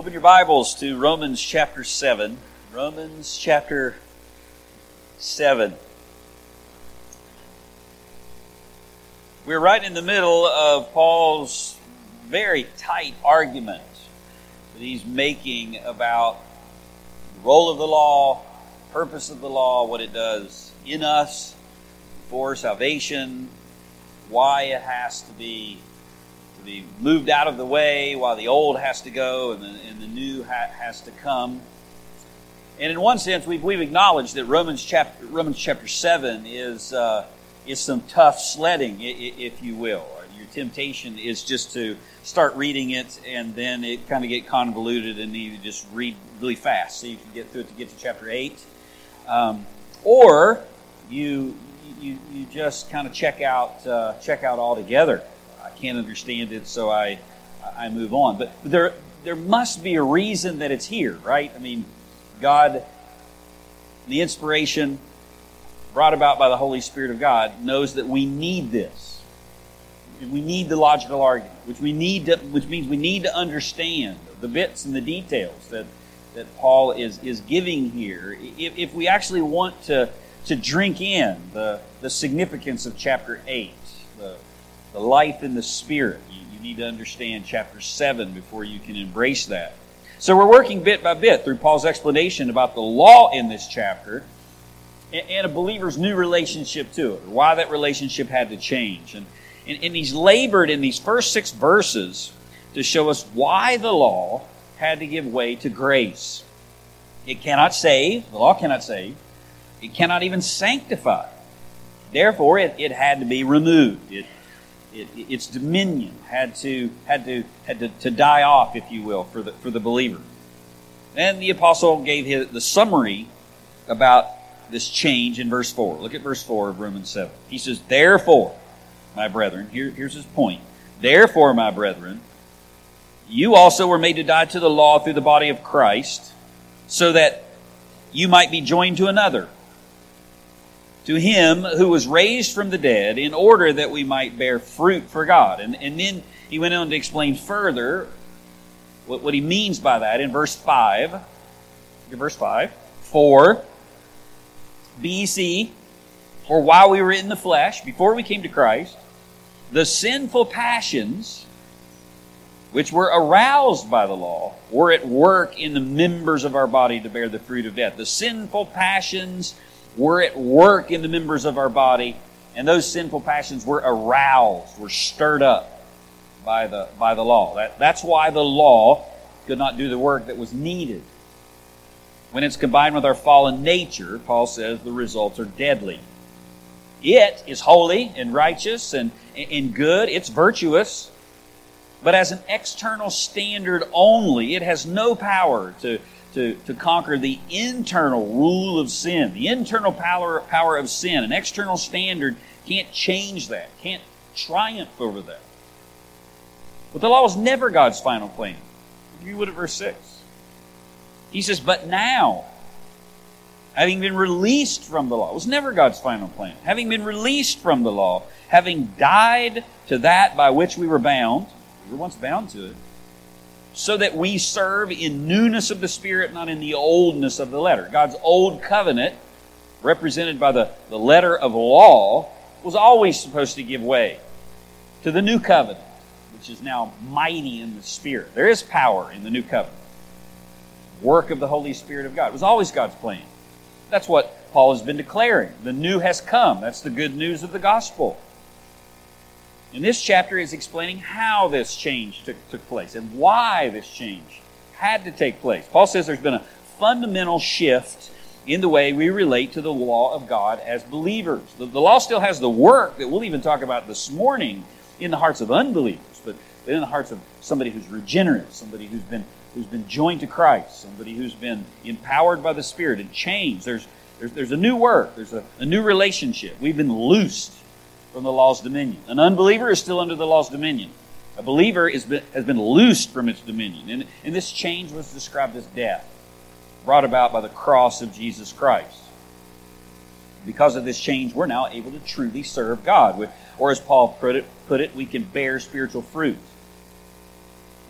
Open your Bibles to Romans chapter 7. Romans chapter 7. We're right in the middle of Paul's very tight argument that he's making about the role of the law, purpose of the law, what it does in us for salvation, why it has to be to be moved out of the way while the old has to go and the, and the new ha- has to come. And in one sense, we've, we've acknowledged that Romans chapter, Romans chapter 7 is, uh, is some tough sledding, if you will. Your temptation is just to start reading it and then it kind of get convoluted and you just read really fast so you can get through it to get to chapter 8. Um, or you, you, you just kind of check out, uh, check out altogether can't understand it, so I I move on. But there there must be a reason that it's here, right? I mean, God, the inspiration brought about by the Holy Spirit of God, knows that we need this. We need the logical argument, which we need to, which means we need to understand the bits and the details that that Paul is is giving here. If, if we actually want to to drink in the the significance of chapter eight, the the life in the Spirit. You, you need to understand chapter 7 before you can embrace that. So we're working bit by bit through Paul's explanation about the law in this chapter and a believer's new relationship to it, why that relationship had to change. And, and, and, he's labored in these first six verses to show us why the law had to give way to grace. It cannot save, the law cannot save, it cannot even sanctify. Therefore, it, it had to be removed. It, it, its dominion had to had to had to, to die off, if you will, for the for the believer. And the apostle gave his, the summary about this change in verse four. Look at verse four of Romans seven. He says, "Therefore, my brethren, here, here's his point. Therefore, my brethren, you also were made to die to the law through the body of Christ, so that you might be joined to another." To him who was raised from the dead in order that we might bear fruit for God. And, and then he went on to explain further what, what he means by that in verse 5. Verse 5. For BC, for while we were in the flesh, before we came to Christ, the sinful passions which were aroused by the law were at work in the members of our body to bear the fruit of death. The sinful passions were at work in the members of our body, and those sinful passions were aroused, were stirred up by the, by the law. That, that's why the law could not do the work that was needed. When it's combined with our fallen nature, Paul says the results are deadly. It is holy and righteous and, and good, it's virtuous, but as an external standard only, it has no power to to, to conquer the internal rule of sin, the internal power, power of sin. An external standard can't change that, can't triumph over that. But the law was never God's final plan. You would at verse 6. He says, But now, having been released from the law, was never God's final plan. Having been released from the law, having died to that by which we were bound, we were once bound to it, so that we serve in newness of the Spirit, not in the oldness of the letter. God's old covenant, represented by the, the letter of law, was always supposed to give way to the new covenant, which is now mighty in the Spirit. There is power in the new covenant. Work of the Holy Spirit of God. It was always God's plan. That's what Paul has been declaring. The new has come. That's the good news of the gospel. And this chapter is explaining how this change took, took place and why this change had to take place. Paul says there's been a fundamental shift in the way we relate to the law of God as believers. The, the, law still has the work that we'll even talk about this morning in the hearts of unbelievers, but, in the hearts of somebody who's regenerate, somebody who's been who's been joined to Christ, somebody who's been empowered by the Spirit and changed. There's there's, there's a new work, there's a, a new relationship. We've been loosed from the law's dominion. An unbeliever is still under the law's dominion. A believer is, has been loosed from its dominion. And, and this change was described as death, brought about by the cross of Jesus Christ. Because of this change, we're now able to truly serve God. Or as Paul put it, put it we can bear spiritual fruit.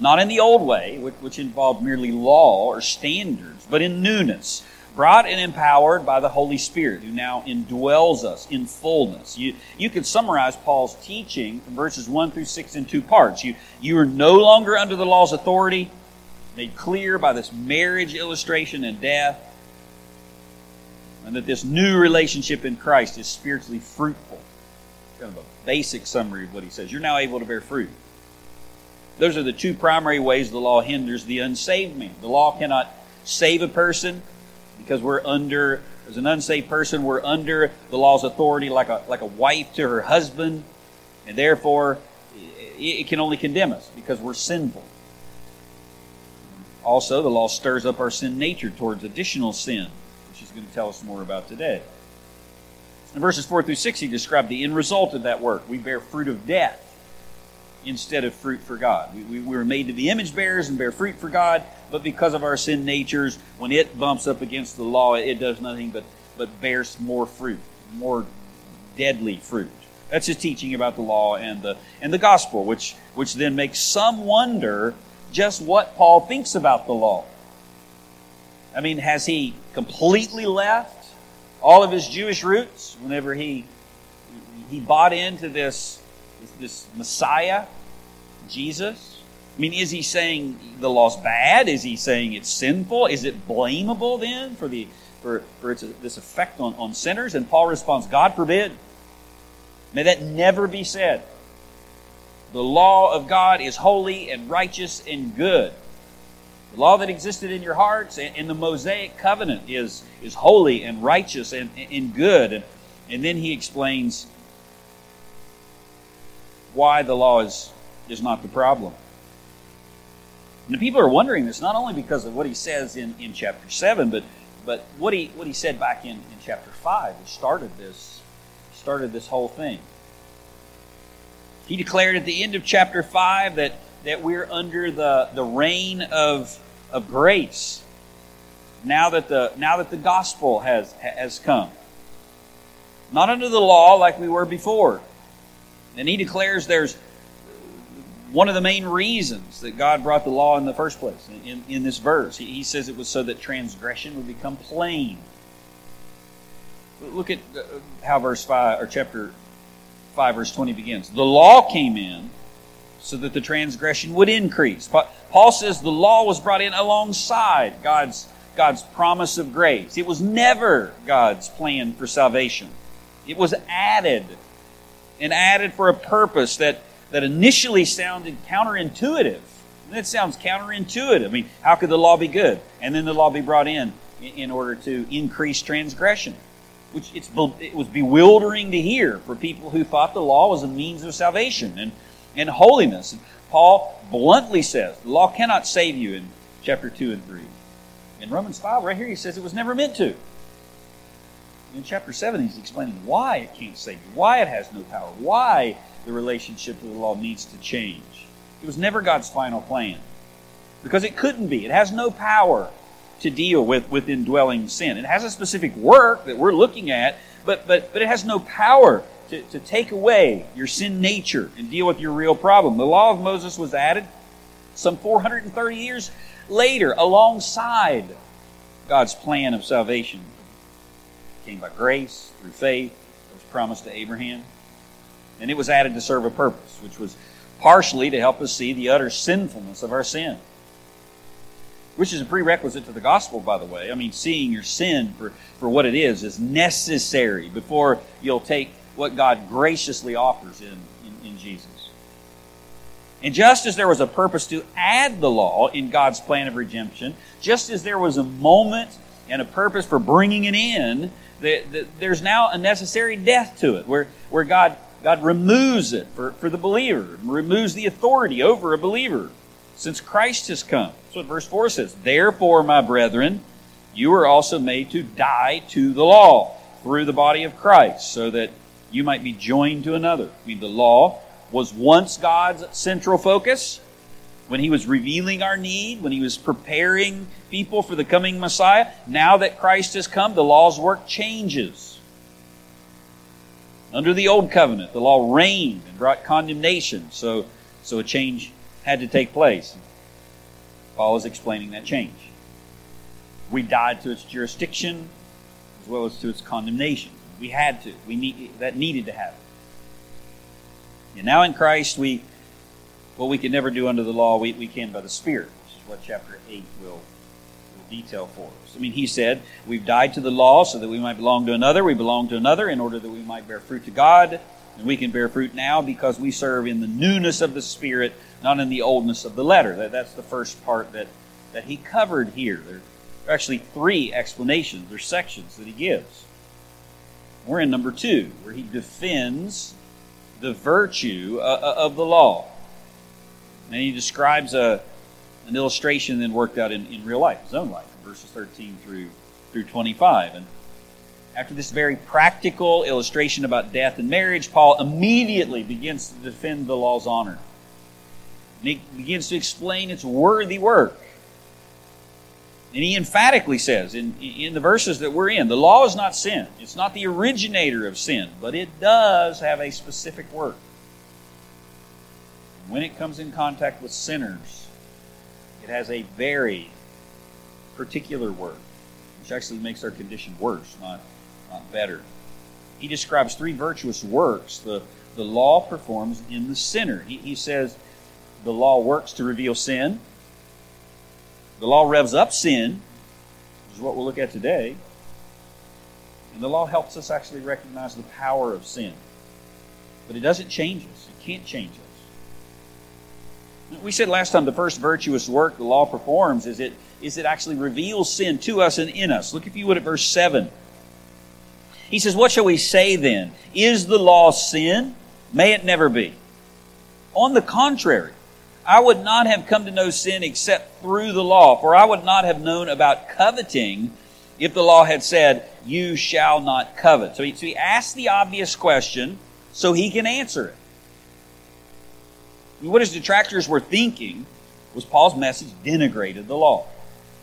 not in the old way, which, which involved merely law or standards, but in newness, brought and empowered by the Holy Spirit, who now indwells us in fullness. You, you could summarize Paul's teaching from verses 1 through 6 in two parts. You, you are no longer under the law's authority, made clear by this marriage illustration and death, and that this new relationship in Christ is spiritually fruitful. Kind of a basic summary of what he says. You're now able to bear fruit. Those are the two primary ways the law hinders the unsaved man. The law cannot save a person because we're under, as an unsaved person, we're under the law's authority like a, like a wife to her husband, and therefore it can only condemn us because we're sinful. Also, the law stirs up our sin nature towards additional sin, which he's going to tell us more about today. In verses 4 through 6, he described the end result of that work. We bear fruit of death instead of fruit for God. We, we, we, were made to be image bearers and bear fruit for God, but because of our sin natures, when it bumps up against the law, it does nothing but, but bears more fruit, more deadly fruit. That's his teaching about the law and the and the gospel, which which then makes some wonder just what Paul thinks about the law. I mean, has he completely left all of his Jewish roots whenever he he bought into this this Messiah, Jesus? I mean, is he saying the law's bad? Is he saying it's sinful? Is it blamable then for the for, for its, this effect on, on sinners? And Paul responds, God forbid. May that never be said. The law of God is holy and righteous and good. The law that existed in your hearts in the Mosaic covenant is, is holy and righteous and, and good. And, and then he explains why the law is, is not the problem. And the people are wondering this not only because of what he says in, in chapter 7, but, but what, he, what he said back in, in chapter 5, which started this, started this whole thing. He declared at the end of chapter 5 that, that we're under the, the reign of, of grace now that the, now that the gospel has, has come. Not under the law like we were before. And he declares there's one of the main reasons that God brought the law in the first place in, in this verse. He, he says it was so that transgression would become plain. Look at how verse 5 or chapter 5 verse 20 begins. The law came in so that the transgression would increase. Paul says the law was brought in alongside God's God's promise of grace. It was never God's plan for salvation. It was added and added for a purpose that, that initially sounded counterintuitive. And it sounds counterintuitive. I mean, how could the law be good? And then the law be brought in in order to increase transgression. Which it's, it was bewildering to hear for people who thought the law was a means of salvation and, and holiness. And Paul bluntly says the law cannot save you in chapter 2 and 3. In Romans 5, right here, he says it was never meant to. In chapter 7, he's explaining why it can't save you, why it has no power, why the relationship to the law needs to change. It was never God's final plan. Because it couldn't be. It has no power to deal with, with indwelling sin. It has a specific work that we're looking at, but, but, but it has no power to, to take away your sin nature and deal with your real problem. The law of Moses was added some 430 years later alongside God's plan of salvation came by grace through faith. It was promised to Abraham. And it was added to serve a purpose, which was partially to help us see the utter sinfulness of our sin. Which is a prerequisite to the gospel, by the way. I mean, seeing your sin for, for what it is is necessary before you'll take what God graciously offers in, in, in Jesus. And just as there was a purpose to add the law in God's plan of redemption, just as there was a moment and a purpose for bringing it in, the, the, there's now a necessary death to it, where, where God, God removes it for, for the believer, removes the authority over a believer, since Christ has come. That's what verse 4 says. Therefore, my brethren, you are also made to die to the law through the body of Christ, so that you might be joined to another. I mean, the law was once God's central focus, when he was revealing our need, when he was preparing people for the coming Messiah. Now that Christ has come, the law's work changes. Under the old covenant, the law reigned and brought condemnation, so, so a change had to take place. Paul is explaining that change. We died to its jurisdiction as well as to its condemnation. We had to. We need that needed to happen. And now in Christ, we what we could never do under the law, we, we can by the Spirit, which is what chapter 8 will, will detail for us. I mean, he said, We've died to the law so that we might belong to another. We belong to another in order that we might bear fruit to God. And we can bear fruit now because we serve in the newness of the Spirit, not in the oldness of the letter. That, that's the first part that, that he covered here. There are actually three explanations or sections that he gives. We're in number two, where he defends the virtue uh, uh, of the law. And he describes a, an illustration then worked out in, in real life, his own life, verses 13 through, through 25. And after this very practical illustration about death and marriage, Paul immediately begins to defend the law's honor. And he begins to explain its worthy work. And he emphatically says in, in the verses that we're in, the law is not sin. It's not the originator of sin, but it does have a specific work. When it comes in contact with sinners, has a very particular word, which actually makes our condition worse, not, not better. He describes three virtuous works the, the law performs in the sinner. He, he says the law works to reveal sin the law revs up sin, which is what we'll look at today. And the law helps us actually recognize the power of sin. But it doesn't change us, it can't change us. We said last time the first virtuous work the law performs is it, is it actually reveals sin to us and in us. Look, if you would, at verse 7. He says, What shall we say then? Is the law sin? May it never be. On the contrary, I would not have come to know sin except through the law, for I would not have known about coveting if the law had said, You shall not covet. So he, so he asked the obvious question so he can answer it. What his detractors were thinking was Paul's message denigrated the law,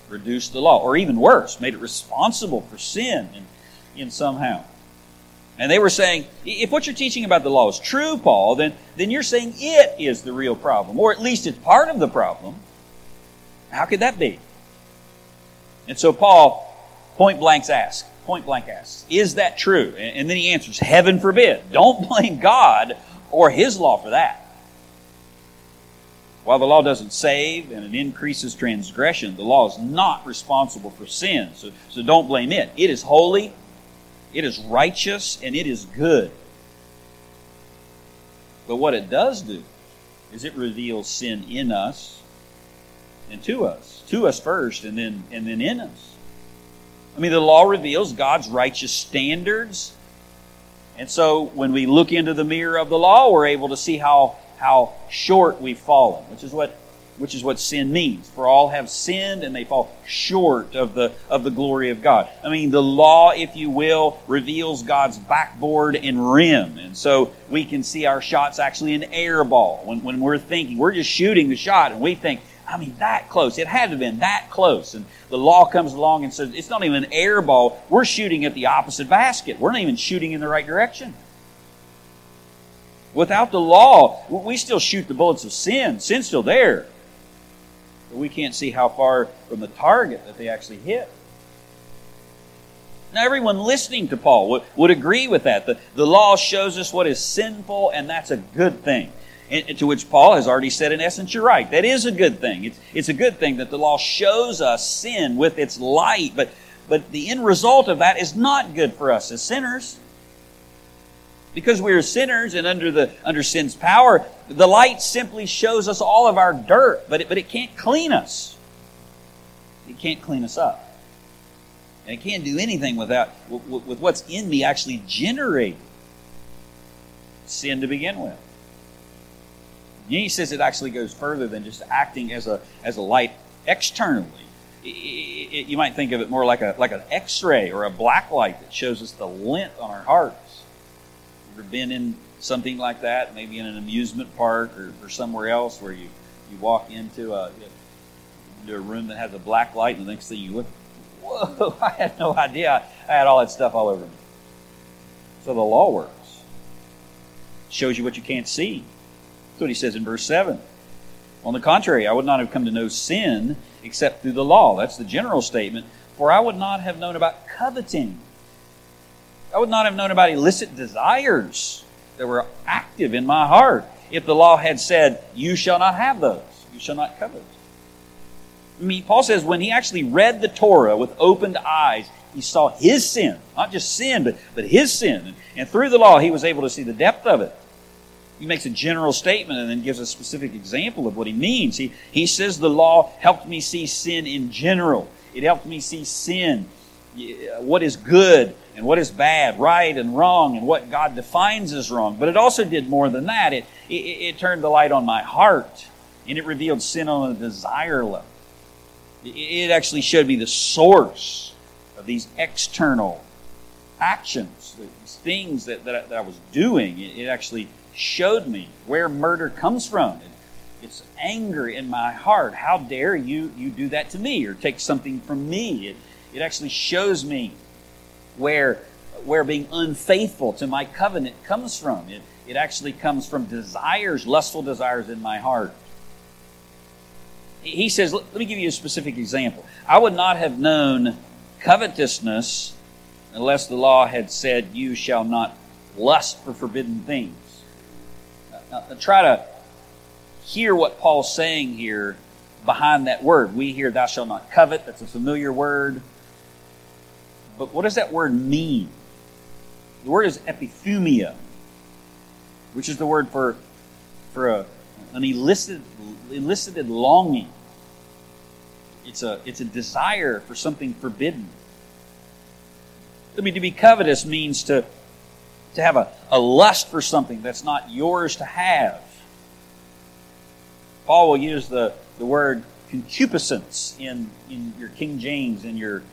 reduced the law, or even worse, made it responsible for sin in, in somehow. And they were saying, if what you're teaching about the law is true, Paul, then, then you're saying it is the real problem, or at least it's part of the problem. How could that be? And so Paul point blank asks, point blank asks, is that true? And, and then he answers, heaven forbid. Don't blame God or his law for that. While the law doesn't save and it increases transgression, the law is not responsible for sin. So, so don't blame it. It is holy, it is righteous and it is good. But what it does do is it reveals sin in us and to us. To us first and then and then in us. I mean the law reveals God's righteous standards. And so when we look into the mirror of the law, we're able to see how how short we've fallen, which is what which is what sin means. For all have sinned and they fall short of the, of the glory of God. I mean, the law, if you will, reveals God's backboard and rim. And so we can see our shots actually an air ball. When, when we're thinking, we're just shooting the shot and we think, I mean, that close. It had to have been that close. And the law comes along and says, it's not even an air ball. We're shooting at the opposite basket. We're not even shooting in the right direction. Without the law, we still shoot the bullets of sin. Sin's still there but we can't see how far from the target that they actually hit. Now, everyone listening to Paul would, would agree with that. The, the law shows us what is sinful, and that's a good thing. And, to which Paul has already said, in essence, you're right. That is a good thing. It's, it's a good thing that the law shows us sin with its light, but, but the end result of that is not good for us as sinners. Because we are sinners and under the under sin's power, the light simply shows us all of our dirt, but it, but it can't clean us. It can't clean us up. And it can't do anything without with what's in me actually generating sin to begin with. he says it actually goes further than just acting as a as a light externally. It, it, you might think of it more like a like an X-ray or a black light that shows us the lint on our hearts ever been in something like that? Maybe in an amusement park or, or somewhere else where you, you walk into a, into a room that has a black light, and the next thing you look, whoa, I had no idea I had all that stuff all over me. So the law works. Shows you what you can't see. That's what he says in verse 7. On the contrary, I would not have come to know sin except through the law. That's the general statement. For I would not have known about coveting. I would not have known about illicit desires that were active in my heart if the law had said, You shall not have those, you shall not covet. I mean, Paul says when he actually read the Torah with opened eyes, he saw his sin. Not just sin, but, but his sin. And, through the law, he was able to see the depth of it. He makes a general statement and then gives a specific example of what he means. He, he says the law helped me see sin in general. It helped me see sin, what is good and what is bad, right and wrong, and what God defines as wrong. But it also did more than that. It, it, it turned the light on my heart, and it revealed sin on a desire level. It, it actually showed me the source of these external actions, these things that, that, I, that I was doing. It, it actually showed me where murder comes from. It's anger in my heart. How dare you, you do that to me or take something from me? It, it actually shows me where, where being unfaithful to my covenant comes from. It, it actually comes from desires, lustful desires in my heart. He says, let me give you a specific example. I would not have known covetousness unless the law had said, You shall not lust for forbidden things. Now, try to hear what Paul's saying here behind that word. We hear, Thou shalt not covet. That's a familiar word. But what does that word mean? The word is epithumia, which is the word for, for a, an elicited, longing. It's a, it's a desire for something forbidden. I mean, to be covetous means to, to have a, a lust for something that's not yours to have. Paul will use the, the word concupiscence in, in your King James in your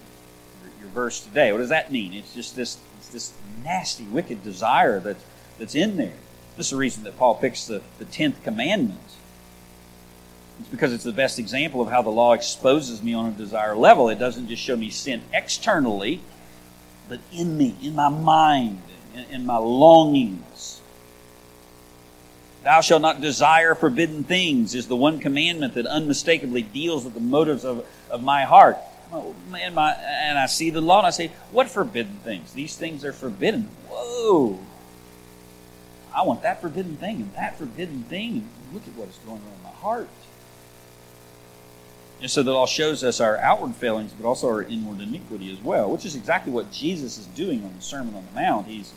verse today. What does that mean? It's just this, it's this nasty, wicked desire that, that's in there. This is the reason that Paul picks the, the 10th commandment. It's because it's the best example of how the law exposes me on a desire level. It doesn't just show me sin externally, but in me, in my mind, in, in my longings. Thou shalt not desire forbidden things is the one commandment that unmistakably deals with the motives of, of my heart Oh, and, my, and I see the law and I say, What forbidden things? These things are forbidden. Whoa. I want that forbidden thing and that forbidden thing. Look at what is going on in my heart. And so the law shows us our outward failings, but also our inward iniquity as well, which is exactly what Jesus is doing on the Sermon on the Mount. He's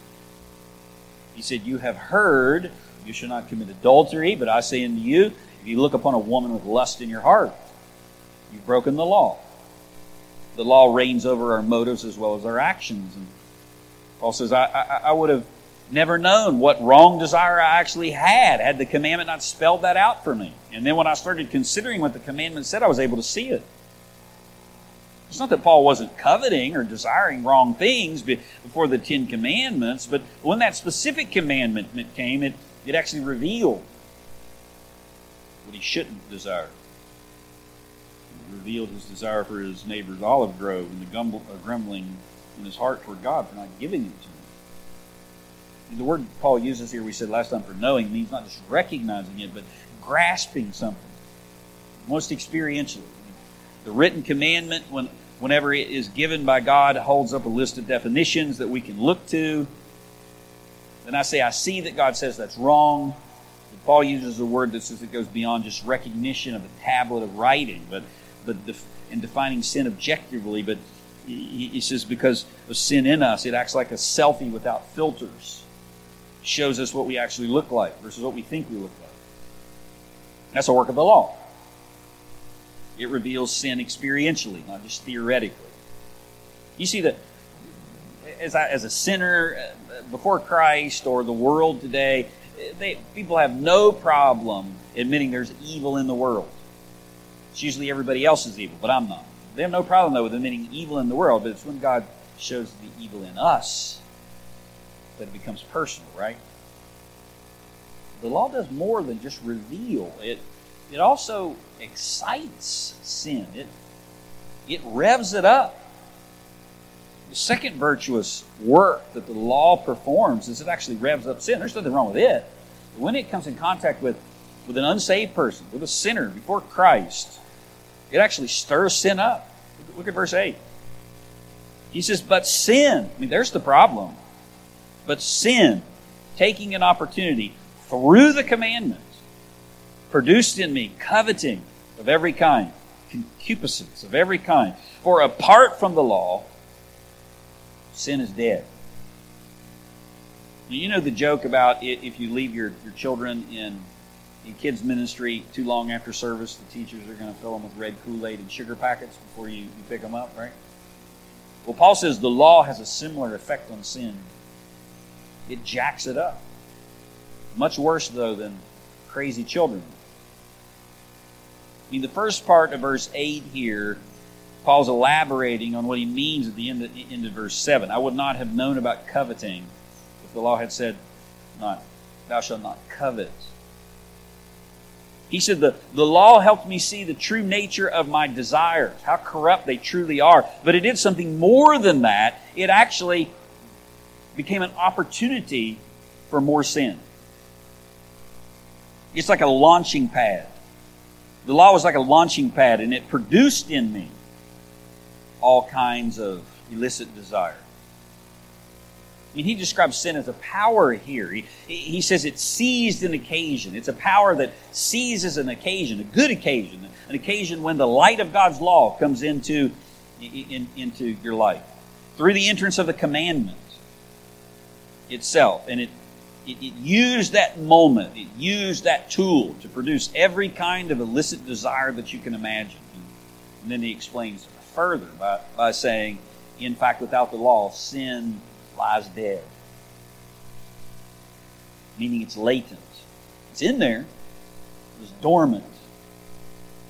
he said, You have heard, you shall not commit adultery, but I say unto you, if you look upon a woman with lust in your heart, you've broken the law the law reigns over our motives as well as our actions. And Paul says, I, I, I would have never known what wrong desire I actually had had the commandment not spelled that out for me. And then when I started considering what the commandment said, I was able to see it. It's not that Paul wasn't coveting or desiring wrong things before the Ten Commandments, but when that specific commandment came, it, it actually revealed what he shouldn't desire revealed his desire for his neighbor's olive grove and the gumble, uh, grumbling in his heart toward God for not giving it to him. And the word Paul uses here, we said last time, for knowing means not just recognizing it, but grasping something, most experientially. The written commandment, when, whenever it is given by God, holds up a list of definitions that we can look to. Then I say, I see that God says that's wrong. Paul uses a word that says it goes beyond just recognition of a tablet of writing, but but def- in defining sin objectively, but he, he says because of sin in us, it acts like a selfie without filters. Shows us what we actually look like versus what we think we look like. That's a work of the law. It reveals sin experientially, not just theoretically. You see that as, as a sinner uh, before Christ or the world today, they, people have no problem admitting there's evil in the world. It's usually everybody else is evil, but I'm not. They have no problem, though, with admitting evil in the world, but it's when God shows the evil in us that it becomes personal, right? The law does more than just reveal. It, it also excites sin. It, it revs it up. The second virtuous work that the law performs is it actually revs up sin. There's nothing wrong with it. When it comes in contact with with an unsaved person, with a sinner before Christ, it actually stirs sin up. Look at verse 8. He says, But sin, I mean, there's the problem. But sin, taking an opportunity through the commandment, produced in me coveting of every kind, concupiscence of every kind. For apart from the law, sin is dead. You know the joke about if you leave your, your children in, in kids' ministry too long after service, the teachers are going to fill them with red Kool Aid and sugar packets before you, you pick them up, right? Well, Paul says the law has a similar effect on sin. It jacks it up. Much worse, though, than crazy children. I mean, the first part of verse 8 here, Paul's elaborating on what he means at the end of, end of verse 7. I would not have known about coveting if the law had said, not, Thou shalt not covet. He said, the, the law helped me see the true nature of my desires, how corrupt they truly are. But it did something more than that. It actually became an opportunity for more sin. It's like a launching pad. The law was like a launching pad, and it produced in me all kinds of illicit desire. I mean, he describes sin as a power here. He, he says it seized an occasion. It's a power that seizes an occasion, a good occasion, an occasion when the light of God's law comes into, in, into your life through the entrance of the commandment itself. And it it, it used that moment, it used that tool to produce every kind of illicit desire that you can imagine. And then he explains further by, by saying, in fact, without the law, sin lies dead. Meaning it's latent. It's in there, it's dormant.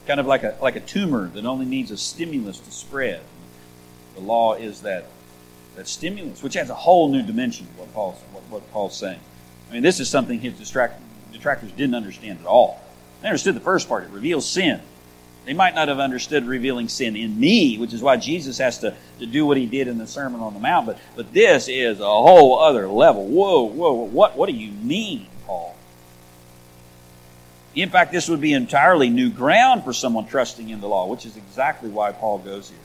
Kind of like a, like a tumor that only needs a stimulus to spread. The law is that, that stimulus, which has a whole new dimension of what Paul's, what, what Paul's saying. I mean, this is something his detractors didn't understand at all. They understood the first part. It reveals sin. They might not have understood revealing sin in me, which is why Jesus has to, to do what he did in the Sermon on the Mount. But, but this is a whole other level. Whoa, whoa, what, what do you mean, Paul? In fact, this would be entirely new ground for someone trusting in the law, which is exactly why Paul goes here.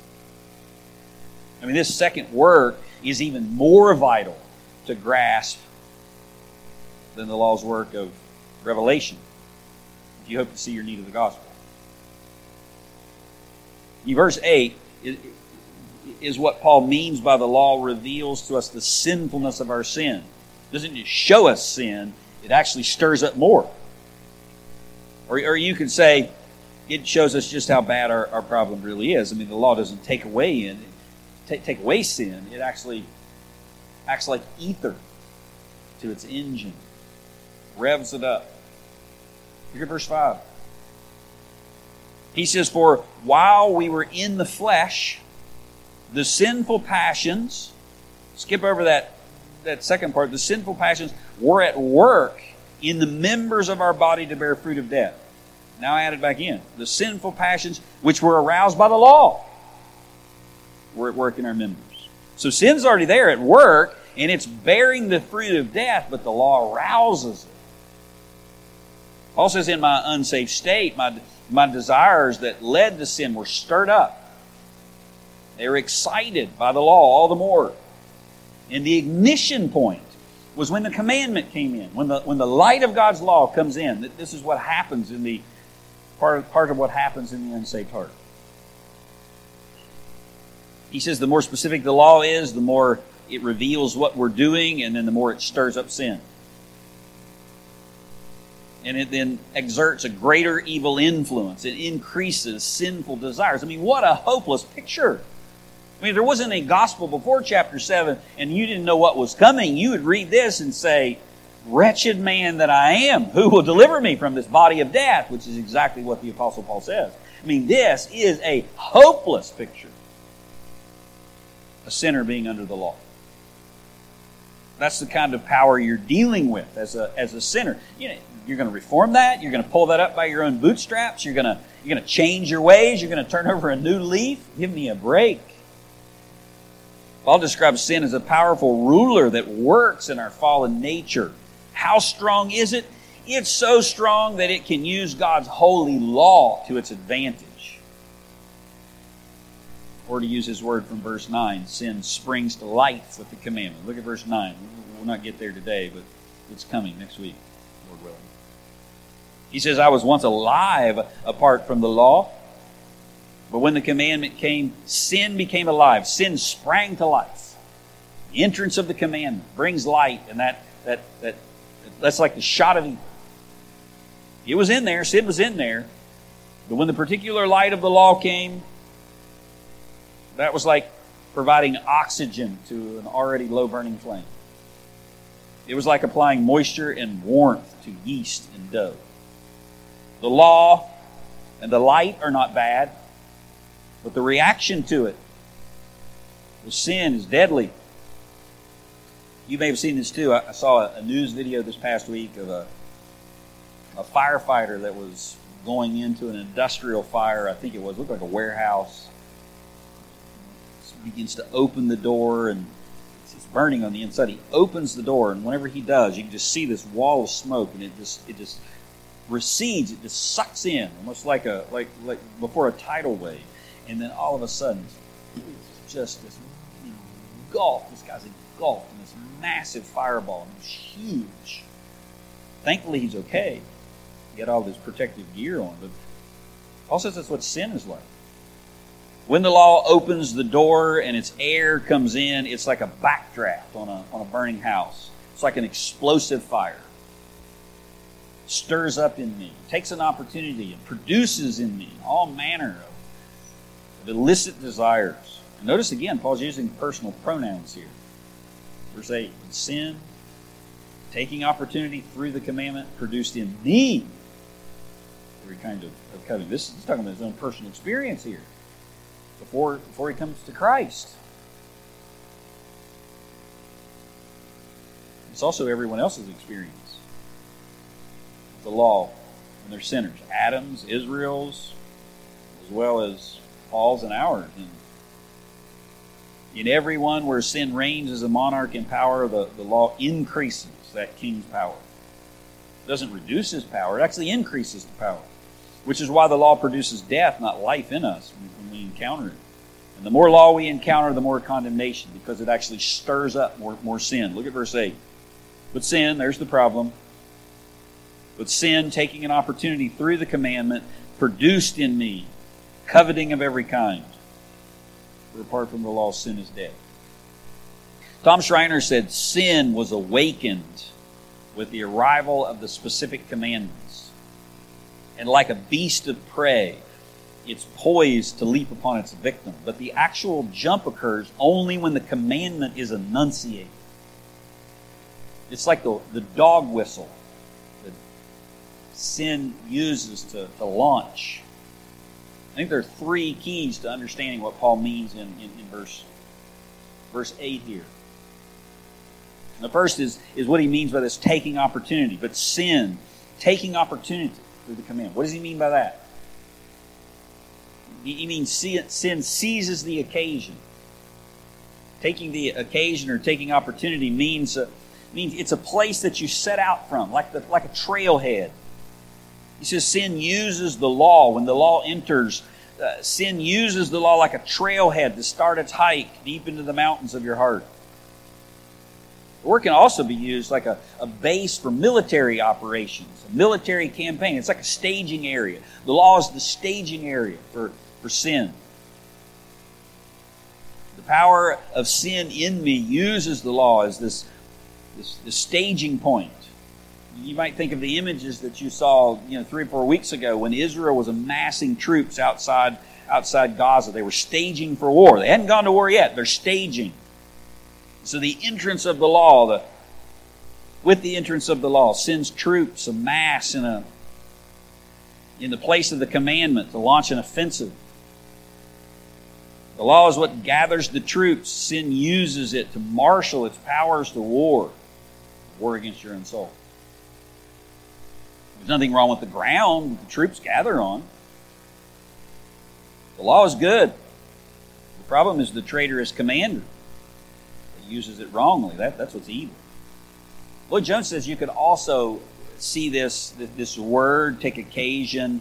I mean, this second work is even more vital to grasp than the law's work of revelation if you hope to see your need of the gospel. Verse 8 is what Paul means by the law reveals to us the sinfulness of our sin. It doesn't just show us sin, it actually stirs up more. Or, or you could say it shows us just how bad our, our problem really is. I mean, the law doesn't take away in take, take away sin, it actually acts like ether to its engine revs it up. Look at verse 5. He says, For while we were in the flesh, the sinful passions, skip over that, that second part, the sinful passions were at work in the members of our body to bear fruit of death. Now I add it back in. The sinful passions which were aroused by the law were at work in our members. So sin's already there at work, and it's bearing the fruit of death, but the law arouses it. Paul says, in my unsaved state, my, my desires that led to sin were stirred up. They were excited by the law all the more. And the ignition point was when the commandment came in, when the, when the light of God's law comes in. This is what happens in the part of, part of what happens in the unsaved heart. He says the more specific the law is, the more it reveals what we're doing, and then the more it stirs up sin and it then exerts a greater evil influence. It increases sinful desires. I mean, what a hopeless picture. I mean, there wasn't a gospel before chapter 7 and you didn't know what was coming, you would read this and say, Wretched man that I am, who will deliver me from this body of death? Which is exactly what the Apostle Paul says. I mean, this is a hopeless picture. A sinner being under the law. That's the kind of power you're dealing with as a, as a sinner. You know, you're going to reform that. You're going to pull that up by your own bootstraps. You're going to you're going to change your ways. You're going to turn over a new leaf. Give me a break. Paul describes sin as a powerful ruler that works in our fallen nature. How strong is it? It's so strong that it can use God's holy law to its advantage. Or to use his word from verse 9, sin springs to life with the commandment. Look at verse 9. We'll not get there today, but it's coming next week. He says, I was once alive apart from the law, but when the commandment came, sin became alive. Sin sprang to life. The entrance of the commandment brings light, and that, that, that that's like the shot of evil. It was in there, sin was in there. But when the particular light of the law came, that was like providing oxygen to an already low burning flame. It was like applying moisture and warmth to yeast and dough. The law and the light are not bad, but the reaction to it, the sin, is deadly. You may have seen this too. I saw a news video this past week of a a firefighter that was going into an industrial fire. I think it was looked like a warehouse. He begins to open the door and it's burning on the inside. He opens the door, and whenever he does, you can just see this wall of smoke, and it just it just recedes. It just sucks in, almost like a like like before a tidal wave, and then all of a sudden, it's just this you know, gulf. This guy's engulfed in this massive fireball, and it's huge. Thankfully, he's okay get all this protective gear on. But Paul says that's what sin is like. When the law opens the door and its air comes in, it's like a backdraft on a, on a burning house. It's like an explosive fire. Stirs up in me, takes an opportunity, and produces in me all manner of, of illicit desires. Notice again, Paul's using personal pronouns here. Verse 8 sin, taking opportunity through the commandment, produced in me every kind of, of covenant. This is talking about his own personal experience here before, before he comes to Christ. It's also everyone else's experience. The law and they're sinners. Adam's, Israel's, as well as Paul's and ours. And in everyone where sin reigns as a monarch in power, the, the law increases that king's power. It doesn't reduce his power, it actually increases the power which is why the law produces death, not life in us when we encounter it. And the more law we encounter, the more condemnation, because it actually stirs up more, more sin. Look at verse 8. But sin, there's the problem. But sin, taking an opportunity through the commandment, produced in me coveting of every kind. For apart from the law, sin is dead. Tom Schreiner said sin was awakened with the arrival of the specific commandments. and like a beast of prey, it's poised to leap upon its victim. But the actual jump occurs only when the commandment is enunciated. It's like the, the dog whistle sin uses to, to launch. I think there are three keys to understanding what Paul means in, in, in verse, verse 8 here. the first is, is what he means by this taking opportunity. But sin, taking opportunity through the command. What does he mean by that? He means sin seizes the occasion. Taking the occasion or taking opportunity means uh, means it's a place that you set out from, like the, like a trailhead. He says sin uses the law when the law enters. Uh, sin uses the law like a trailhead to start its hike deep into the mountains of your heart. The word can also be used like a, a base for military operations, a military campaign. It's like a staging area. The law is the staging area for, for sin. The power of sin in me uses the law as this, this, this staging point. You might think of the images that you saw, you know, three or four weeks ago when Israel was amassing troops outside outside Gaza. They were staging for war. They hadn't gone to war yet. They're staging. So the entrance of the law, the, with the entrance of the law, sends troops amass in a in the place of the commandment to launch an offensive. The law is what gathers the troops. Sin uses it to marshal its powers to war, war against your own soul. There's nothing wrong with the ground that the troops gather on. The law is good. The problem is the traitorous commander uses it wrongly. That, that's what's evil. Lloyd Jones says you could also see this this word take occasion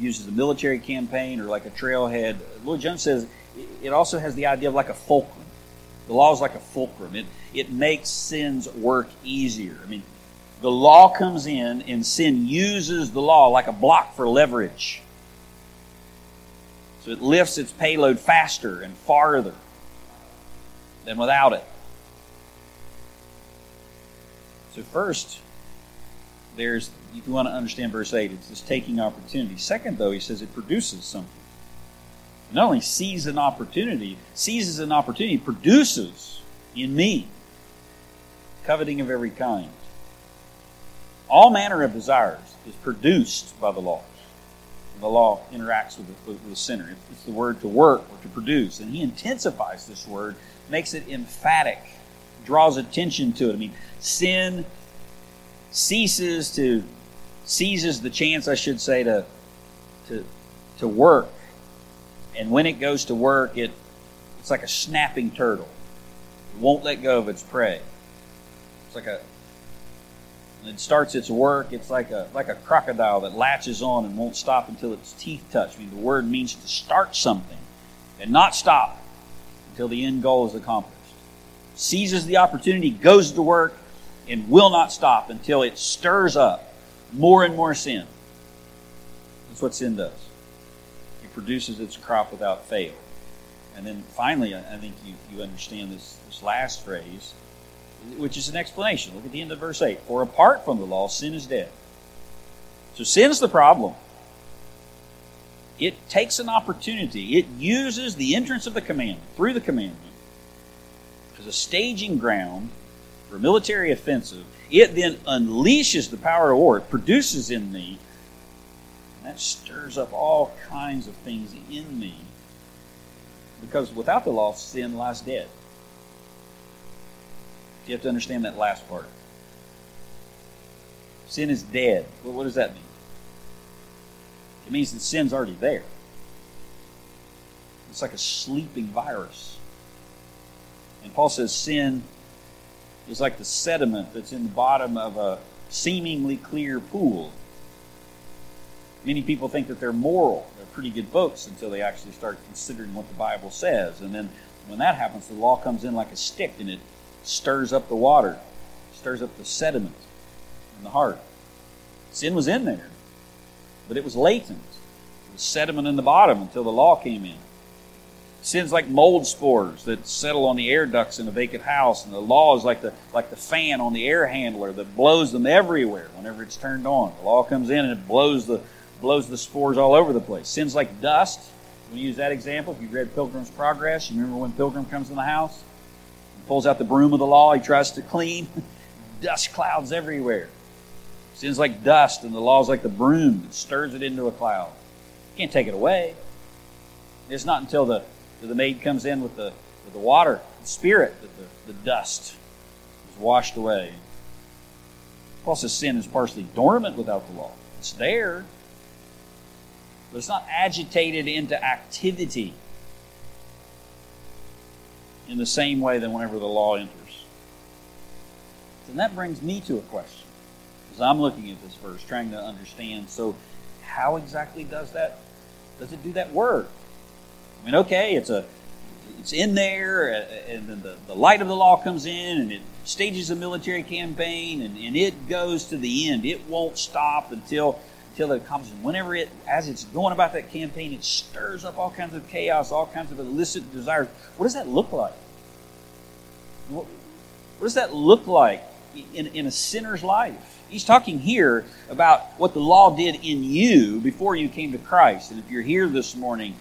used as a military campaign or like a trailhead. Lloyd Jones says it also has the idea of like a fulcrum. The law is like a fulcrum. It it makes sin's work easier. I mean, the law comes in and sin uses the law like a block for leverage. So it lifts its payload faster and farther than without it. So first, there's if you want to understand verse 8, it's this taking opportunity. Second, though, he says it produces something. Not only sees an opportunity, seizes an opportunity, produces in me coveting of every kind. All manner of desires is produced by the law. The law interacts with the, with the sinner. It's the word to work or to produce. And he intensifies this word, makes it emphatic, draws attention to it. I mean, sin ceases to seizes the chance, I should say, to to to work. And when it goes to work, it it's like a snapping turtle. It won't let go of its prey. It's like a it starts its work, it's like a like a crocodile that latches on and won't stop until its teeth touch. I mean, the word means to start something and not stop until the end goal is accomplished. Seizes the opportunity, goes to work, and will not stop until it stirs up more and more sin. That's what sin does. It produces its crop without fail. And then finally, I think you, you understand this, this last phrase which is an explanation. Look at the end of verse 8. For apart from the law, sin is dead. So sin's the problem. It takes an opportunity, it uses the entrance of the commandment, through the commandment, as a staging ground for a military offensive. It then unleashes the power of war. It produces in me. that stirs up all kinds of things in me. Because without the law, sin lies dead. You have to understand that last part. Sin is dead. Well, what does that mean? It means that sin's already there. It's like a sleeping virus. And Paul says sin is like the sediment that's in the bottom of a seemingly clear pool. Many people think that they're moral, they're pretty good folks until they actually start considering what the Bible says. And then when that happens, the law comes in like a stick and it stirs up the water, stirs up the sediment in the heart. Sin was in there, but it was latent. It was sediment in the bottom until the law came in. Sin's like mold spores that settle on the air ducts in a vacant house, and the law is like the like the fan on the air handler that blows them everywhere whenever it's turned on. The law comes in and it blows the blows the spores all over the place. Sin's like dust. We use that example. If you read Pilgrim's Progress, you remember when Pilgrim comes in the house? Pulls out the broom of the law, he tries to clean. dust clouds everywhere. Sin's like dust, and the law's like the broom that stirs it into a cloud. can't take it away. It's not until the, the maid comes in with the, with the water, the spirit, that the, the dust is washed away. Paul says sin is partially dormant without the law. It's there, but it's not agitated into activity in the same way that whenever the law enters. And that brings me to a question. As I'm looking at this verse, trying to understand, so how exactly does that does it do that work? I mean, okay, it's a it's in there, and then the, the light of the law comes in, and it stages a military campaign, and, and it goes to the end. It won't stop until until it whenever it, as it's going about that campaign, it stirs up all kinds of chaos, all kinds of illicit desires. What does that look like? What, what does that look like in, in a sinner's life? He's talking here about what the law did in you before you came to Christ. And if you're here this morning,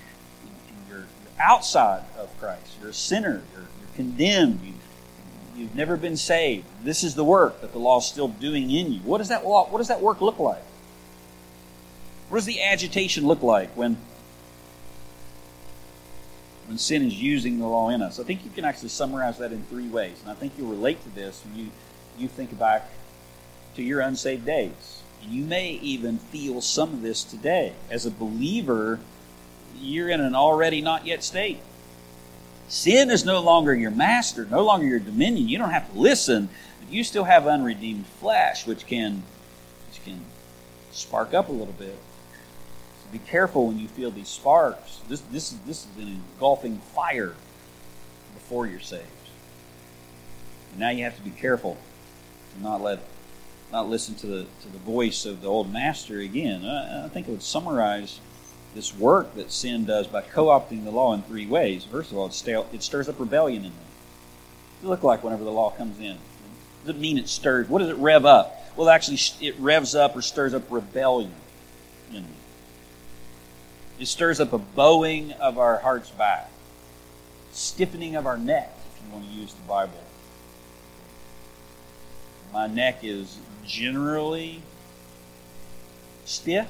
you're outside of Christ, you're a sinner, you're, you're condemned, you, you've never been saved. This is the work that the law is still doing in you. What does that law, what does that work look like? What does the agitation look like when, when sin is using the law in us? I think you can actually summarize that in three ways. And I think you'll relate to this when you, you think back to your unsaved days. And you may even feel some of this today. As a believer, you're in an already not yet state. Sin is no longer your master, no longer your dominion. You don't have to listen, but you still have unredeemed flesh, which can spark up a little bit. Be careful when you feel these sparks. This, this, is, this is an engulfing fire before you're saved. And now you have to be careful to not let not listen to the to the voice of the old master again. I, I think it would summarize this work that sin does by co-opting the law in three ways. First of all, it, it stirs up rebellion in them. What look like whenever the law comes in? Does it mean it stirs? What does it rev up? Well, actually, it revs up or stirs up rebellion. It stirs up a bowing of our hearts back, stiffening of our neck, if you want to use the Bible. My neck is generally stiff.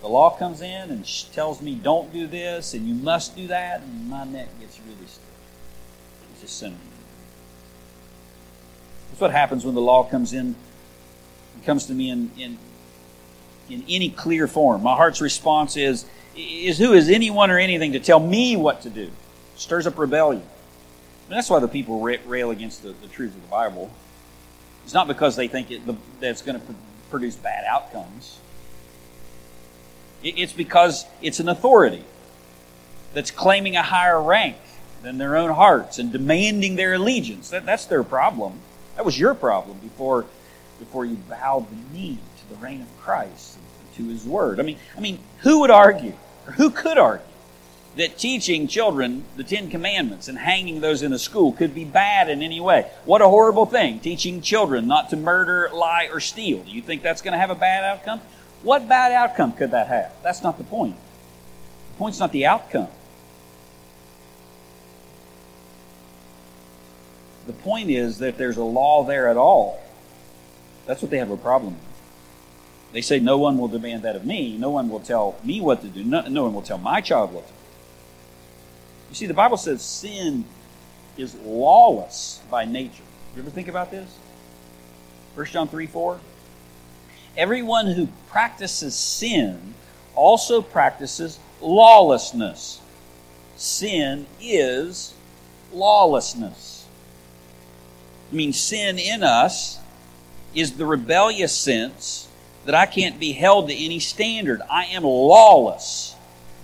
The law comes in and tells me don't do this and you must do that, and my neck gets really stiff. It's just sin. That's what happens when the law comes in and comes to me in, in, in any clear form. My heart's response is, is who is anyone or anything to tell me what to do? Stirs up rebellion. And that's why the people rail against the, the truth of the Bible. It's not because they think it, that it's going to produce bad outcomes. It's because it's an authority that's claiming a higher rank than their own hearts and demanding their allegiance. That, that's their problem. That was your problem before, before you bowed the knee the reign of Christ, to His Word. I mean, I mean, who would argue, or who could argue, that teaching children the Ten Commandments and hanging those in a school could be bad in any way? What a horrible thing, teaching children not to murder, lie, or steal. Do you think that's going to have a bad outcome? What bad outcome could that have? That's not the point. The point's not the outcome. The point is that there's a law there at all. That's what they have a problem with. They say, No one will demand that of me. No one will tell me what to do. No, no one will tell my child what to do. You see, the Bible says sin is lawless by nature. You ever think about this? 1 John 3 4. Everyone who practices sin also practices lawlessness. Sin is lawlessness. I mean, sin in us is the rebellious sense that I can't be held to any standard. I am lawless.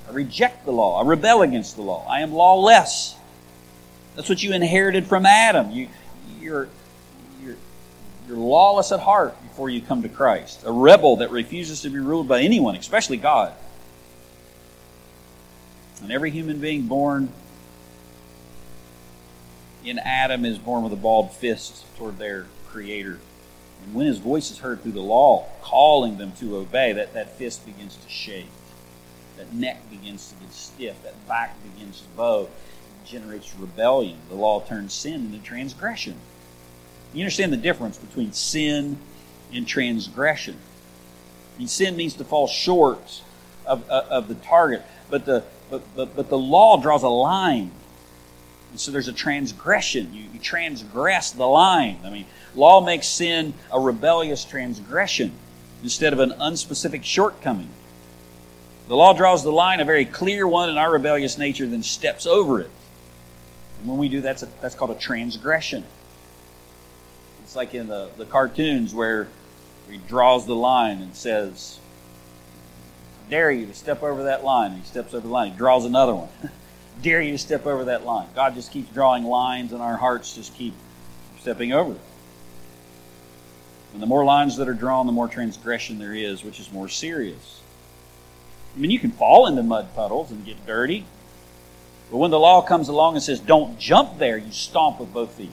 I reject the law. I rebel against the law. I am lawless. That's what you inherited from Adam. You, you're, you're, you're lawless at heart before you come to Christ. A rebel that refuses to be ruled by anyone, especially God. And every human being born in Adam is born with a balled fist toward their Creator. And when his voice is heard through the law, calling them to obey, that, that fist begins to shake. That neck begins to get stiff. That back begins to bow. It generates rebellion. The law turns sin into transgression. You understand the difference between sin and transgression. Sin means to fall short of, of, of the target, but the, but, but, but the law draws a line and so there's a transgression. You, you transgress the line. I mean, law makes sin a rebellious transgression instead of an unspecific shortcoming. The law draws the line, a very clear one, and our rebellious nature then steps over it. And when we do that, that's called a transgression. It's like in the, the cartoons where he draws the line and says, dare you to step over that line. And he steps over the line. He draws another one. dare you to step over that line. God just keeps drawing lines, and our hearts just keep stepping over it. And the more lines that are drawn, the more transgression there is, which is more serious. I mean, you can fall into mud puddles and get dirty, but when the law comes along and says, don't jump there, you stomp with both feet.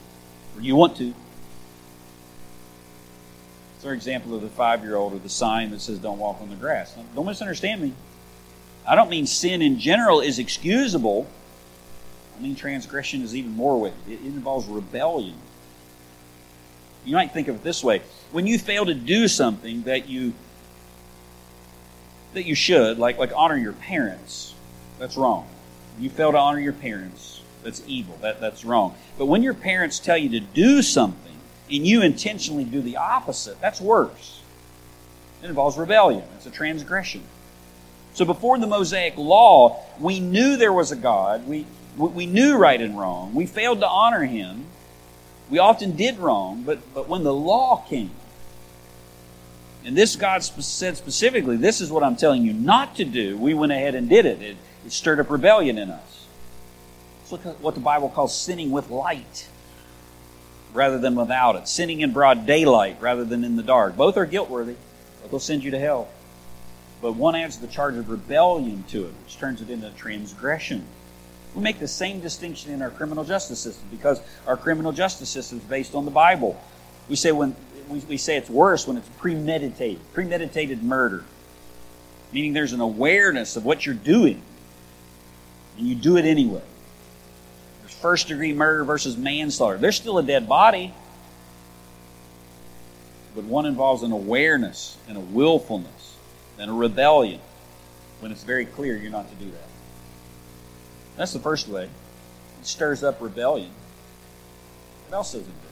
Or you want to. It's our example of the five year old or the sign that says, don't walk on the grass. Don't misunderstand me. I don't mean sin in general is excusable. I mean transgression is even more wicked. It involves rebellion. You might think of it this way: when you fail to do something that you that you should, like like honor your parents, that's wrong. you fail to honor your parents, that's evil. That that's wrong. But when your parents tell you to do something and you intentionally do the opposite, that's worse. It involves rebellion. It's a transgression. So before the Mosaic law, we knew there was a God. We, we knew right and wrong. We failed to honor him. We often did wrong, but, but when the law came, And this God said specifically, this is what I'm telling you not to do. We went ahead and did it. It, it stirred up rebellion in us. At what the Bible calls sinning with light rather than without it. Sinning in broad daylight rather than in the dark. Both are guilt worthy. Both will send you to hell. But one adds the charge of rebellion to it, which turns it into transgression. We make the same distinction in our criminal justice system because our criminal justice system is based on the Bible. We say when we, we say it's worse when it's premeditated, premeditated murder, meaning there's an awareness of what you're doing, and you do it anyway. There's first degree murder versus manslaughter. There's still a dead body, but one involves an awareness and a willfulness and a rebellion when it's very clear you're not to do that. That's the first way. It stirs up rebellion. What else does it do?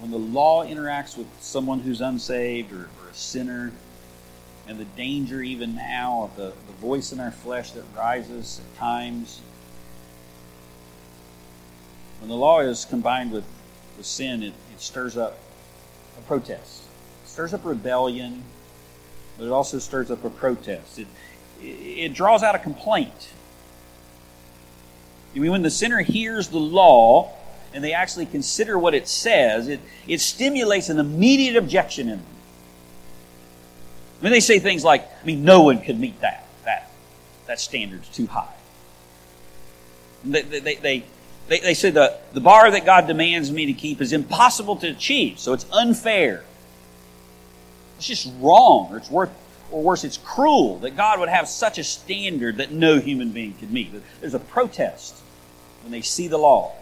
When the law interacts with someone who's unsaved or, or a sinner, and the danger even now of the, the voice in our flesh that rises at times, when the law is combined with, with sin, it, it stirs up a protest. It stirs up rebellion, but it also stirs up a protest. It, it draws out a complaint. I mean, when the sinner hears the law and they actually consider what it says, it, it stimulates an immediate objection in them. When they say things like, I mean, no one could meet that. That, that standard's too high. They, they, they, they, they say the, the bar that God demands me to keep is impossible to achieve, so it's unfair. It's just wrong, or it's worth, or worse, it's cruel that God would have such a standard that no human being could meet. There's a protest when they see the law,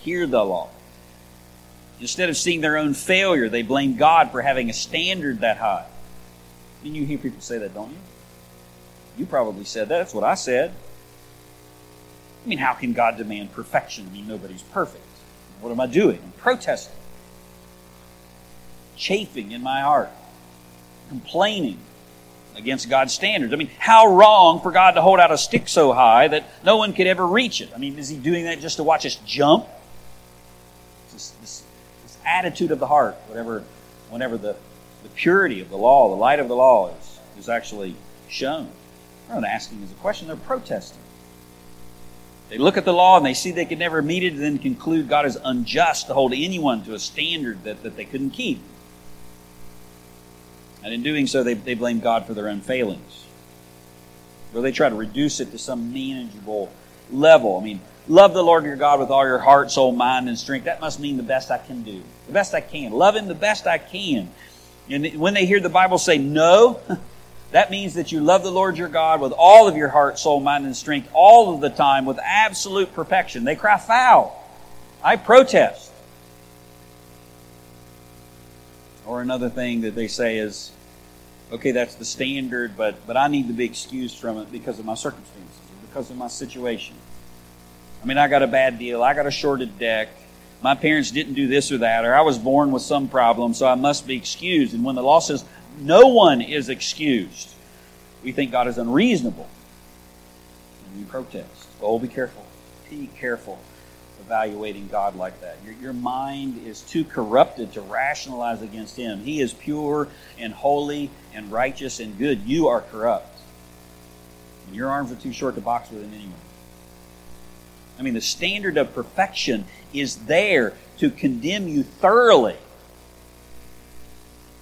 hear the law. Instead of seeing their own failure, they blame God for having a standard that high. And you hear people say that, don't you? You probably said that. That's what I said. I mean, how can God demand perfection? I mean, nobody's perfect. What am I doing? I'm protesting, chafing in my heart, complaining against God's standards. I mean, how wrong for God to hold out a stick so high that no one could ever reach it? I mean, is He doing that just to watch us jump? This, this, this attitude of the heart, whatever, whenever the, the purity of the law, the light of the law is, is actually shown. They're not asking as a question, they're protesting. They look at the law and they see they could never meet it and then conclude God is unjust to hold anyone to a standard that, that they couldn't keep. And in doing so, they, they blame God for their own failings. Or they try to reduce it to some manageable level. I mean, love the Lord your God with all your heart, soul, mind, and strength. That must mean the best I can do. The best I can. Love Him the best I can. And when they hear the Bible say no, that means that you love the Lord your God with all of your heart, soul, mind, and strength all of the time with absolute perfection. They cry foul. I protest. Or another thing that they say is, okay, that's the standard, but, but I need to be excused from it because of my circumstances, because of my situation. I mean, I got a bad deal. I got a shorted deck. My parents didn't do this or that, or I was born with some problem, so I must be excused. And when the law says no one is excused, we think God is unreasonable. And we protest. Oh, be careful. Be careful evaluating God like that. Your, your mind is too corrupted to rationalize against Him. He is pure and holy and righteous and good. You are corrupt. And your arms are too short to box with Him anyway. I mean, the standard of perfection is there to condemn you thoroughly.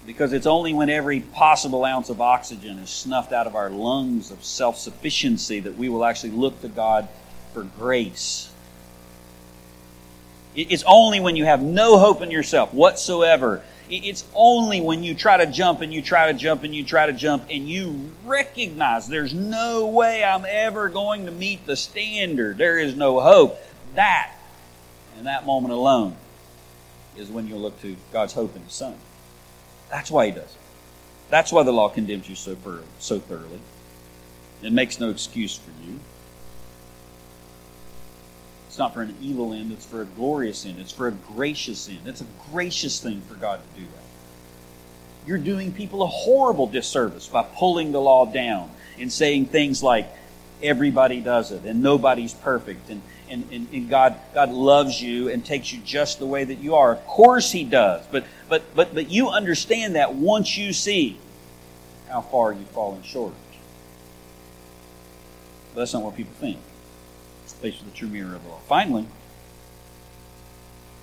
Because it's only when every possible ounce of oxygen is snuffed out of our lungs of self sufficiency that we will actually look to God for grace it's only when you have no hope in yourself whatsoever. It's only when you try to jump and you try to jump and you try to jump and you recognize there's no way I'm ever going to meet the standard. There is no hope. That, in that moment alone, is when you'll look to God's hope in His Son. That's why He does it. That's why the law condemns you so, so thoroughly. It makes no excuse for you. It's not for an evil end, it's for a glorious end. It's for a gracious end. It's a gracious thing for God to do that. You're doing people a horrible disservice by pulling the law down and saying things like, everybody does it, and nobody's perfect, and, and, and, and God, God loves you and takes you just the way that you are. Of course He does, but, but, but, but you understand that once you see how far you've fallen short. But that's not what people think. Face with the true mirror of the law. Finally,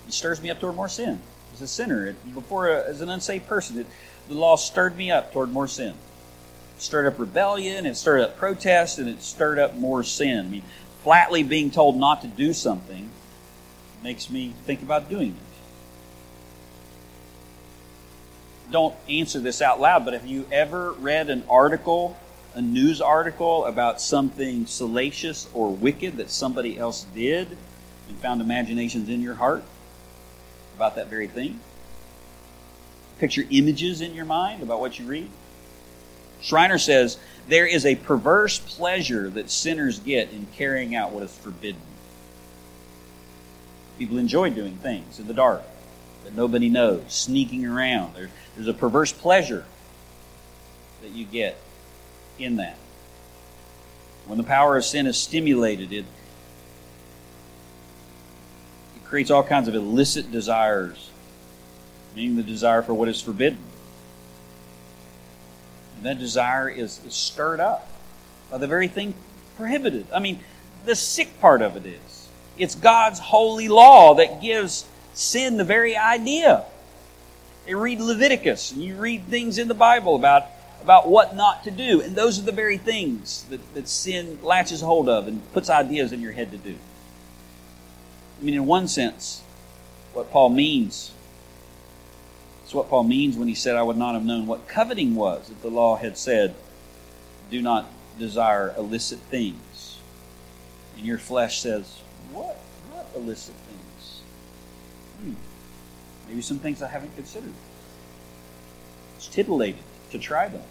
it stirs me up toward more sin. As a sinner, before a, as an unsaved person, it, the law stirred me up toward more sin. It stirred up rebellion, it stirred up protest, and it stirred up more sin. I mean, flatly being told not to do something makes me think about doing it. Don't answer this out loud, but have you ever read an article, a news article about something salacious or wicked that somebody else did and found imaginations in your heart about that very thing? Picture images in your mind about what you read? Schreiner says there is a perverse pleasure that sinners get in carrying out what is forbidden. People enjoy doing things in the dark that nobody knows, sneaking around. There's, there's a perverse pleasure that you get in that. When the power of sin is stimulated, it, it creates all kinds of illicit desires, meaning the desire for what is forbidden. And that desire is, is stirred up by the very thing prohibited. I mean, the sick part of it is it's God's holy law that gives sin the very idea. You read Leviticus and you read things in the Bible about, about what not to do, and those are the very things that, that sin latches hold of and puts ideas in your head to do. I mean, in one sense, what Paul means it's what Paul means when he said, I would not have known what coveting was if the law had said, Do not desire illicit things. And your flesh says, What? What illicit things? Hmm. Maybe some things I haven't considered. It's titillated to try them.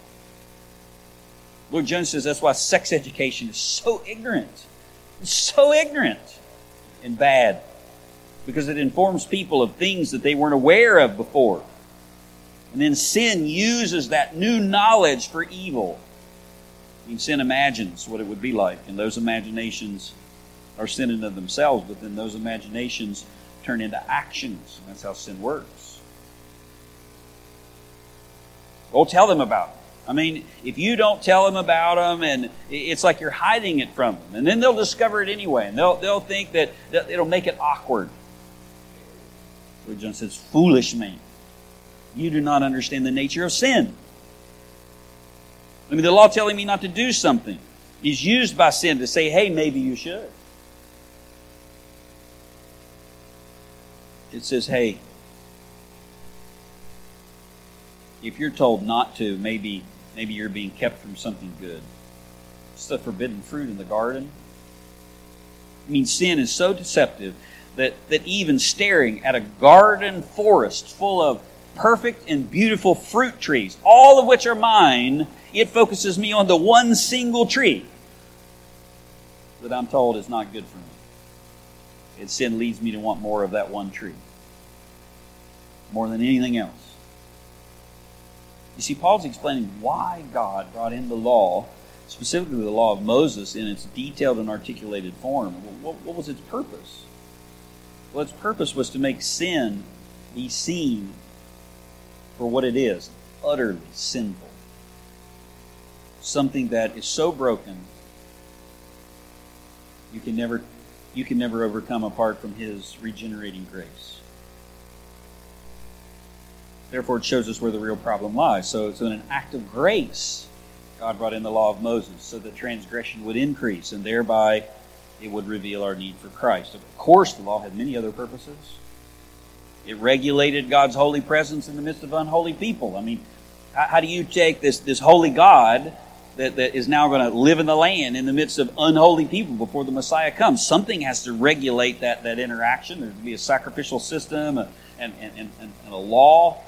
Lloyd-Jones says that's why sex education is so ignorant. It's so ignorant and bad because it informs people of things that they weren't aware of before. And then sin uses that new knowledge for evil. Mean, sin imagines what it would be like, and those imaginations are sin in of themselves, but then those imaginations turn into actions. That's how sin works. Well, tell them about them. I mean, if you don't tell them about them, and it's like you're hiding it from them, and then they'll discover it anyway, and they'll they'll think that, it'll make it awkward. Lloyd-Jones says, "Foolish man." you do not understand the nature of sin. I mean, the law telling me not to do something is used by sin to say, hey, maybe you should. It says, hey, if you're told not to, maybe maybe you're being kept from something good. It's the forbidden fruit in the garden. I mean, sin is so deceptive that, that even staring at a garden forest full of perfect and beautiful fruit trees, all of which are mine, it focuses me on the one single tree that I'm told is not good for me. And sin leads me to want more of that one tree, more than anything else. You see, Paul's explaining why God brought in the law, specifically the law of Moses, in its detailed and articulated form. What, what was its purpose? Well, its purpose was to make sin be seen for what it is utterly sinful. Something that is so broken you can never you can never overcome apart from his regenerating grace. Therefore, it shows us where the real problem lies. So, so in an act of grace, God brought in the law of Moses so that transgression would increase, and thereby it would reveal our need for Christ. Of course, the law had many other purposes. It regulated God's holy presence in the midst of unholy people. I mean, how, do you take this, this holy God that, that is now going to live in the land in the midst of unholy people before the Messiah comes? Something has to regulate that, that interaction. There to be a sacrificial system and, and, and, and a law.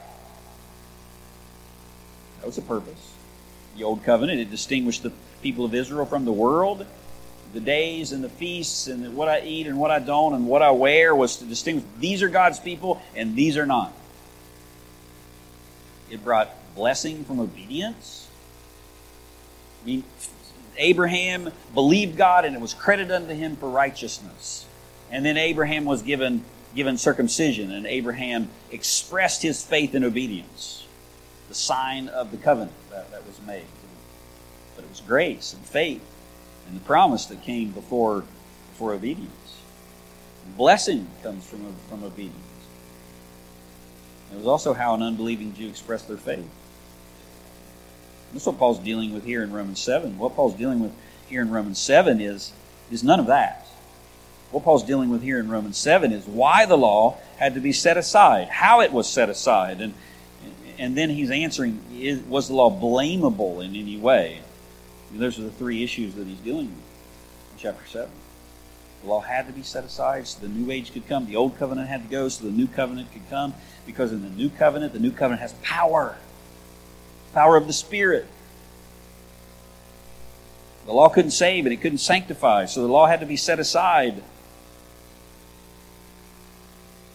That was the purpose. The Old Covenant, it distinguished the people of Israel from the world the days and the feasts and what I eat and what I don't and what I wear was to distinguish these are God's people and these are not. It brought blessing from obedience. I mean, Abraham believed God and it was credited unto him for righteousness. And then Abraham was given, given circumcision, and Abraham expressed his faith and obedience, the sign of the covenant that, that was made. But it was grace and faith and the promise that came before, before obedience. Blessing comes from, from obedience. It was also how an unbelieving Jew expressed their faith. That's what Paul's dealing with here in Romans 7. What Paul's dealing with here in Romans 7 is, is none of that. What Paul's dealing with here in Romans 7 is why the law had to be set aside, how it was set aside. And, and then he's answering is, was the law blamable in any way? Those are the three issues that he's dealing with in chapter 7. The law had to be set aside so the new age could come. The old covenant had to go so the new covenant could come. Because in the new covenant, the new covenant has power power of the Spirit. The law couldn't save and it couldn't sanctify, so the law had to be set aside.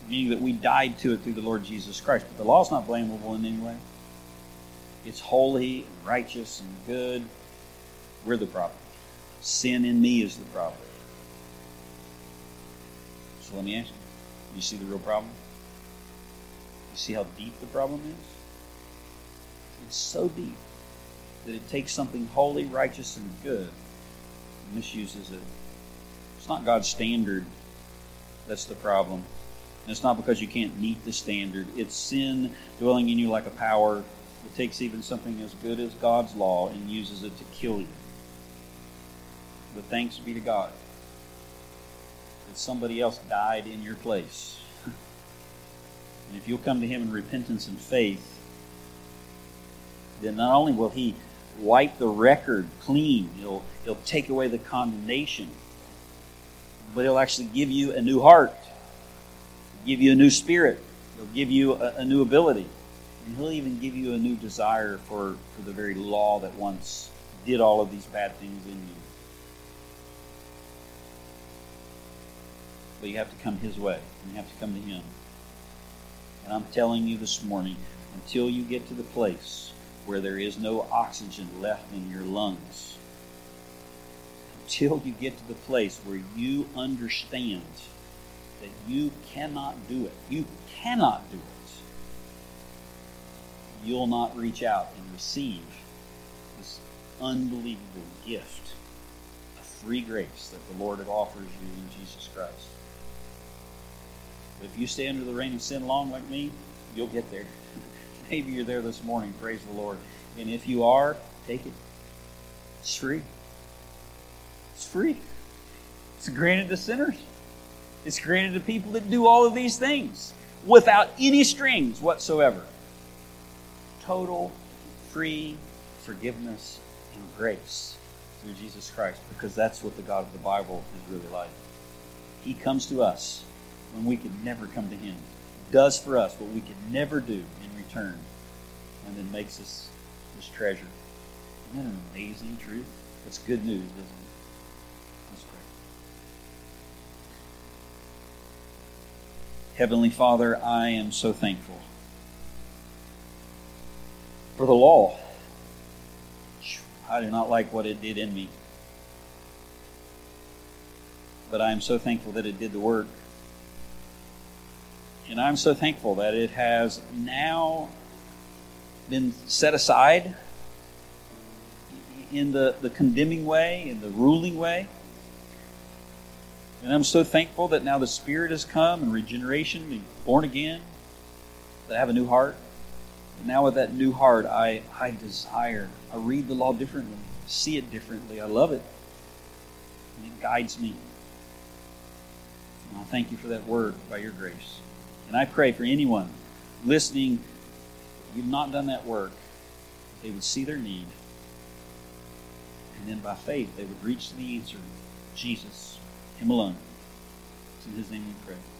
Meaning that we died to it through the Lord Jesus Christ. But the law is not blamable in any way. It's holy and righteous and good. We're the problem. Sin in me is the problem. So let me ask you you see the real problem? You see how deep the problem is? It's so deep that it takes something holy, righteous, and good and misuses it. It's not God's standard that's the problem. And it's not because you can't meet the standard. It's sin dwelling in you like a power that takes even something as good as God's law and uses it to kill you. But thanks be to God that somebody else died in your place. and if you'll come to Him in repentance and faith, then not only will He wipe the record clean, He'll, he'll take away the condemnation, but He'll actually give you a new heart, give you a new spirit, He'll give you a, a new ability, and He'll even give you a new desire for, for the very law that once did all of these bad things in you. But you have to come His way, and you have to come to Him. And I'm telling you this morning, until you get to the place where there is no oxygen left in your lungs. Until you get to the place where you understand that you cannot do it. You cannot do it. You'll not reach out and receive this unbelievable gift of free grace that the Lord offers you in Jesus Christ. But if you stay under the reign of sin long like me, you'll get there. Maybe you're there this morning. Praise the Lord. And if you are, take it. It's free. It's free. It's granted to sinners. It's granted to people that do all of these things without any strings whatsoever. Total, free forgiveness and grace through Jesus Christ, because that's what the God of the Bible is really like. He comes to us when we could never come to Him, does for us what we could never do in return and then makes us this treasure. Isn't that an amazing truth? It's good news, isn't it? Heavenly Father, I am so thankful for the law. I do not like what it did in me. But I am so thankful that it did the work. And I'm so thankful that it has now been set aside in the, the condemning way, in the ruling way. And I'm so thankful that now the Spirit has come and regeneration, and born again, that I have a new heart. And now with that new heart, I, I desire, I read the law differently, see it differently, I love it. And it guides me. And I thank you for that word by your grace. And I pray for anyone listening, you've not done that work, they would see their need. And then by faith, they would reach the answer Jesus, Him alone. It's in His name we pray.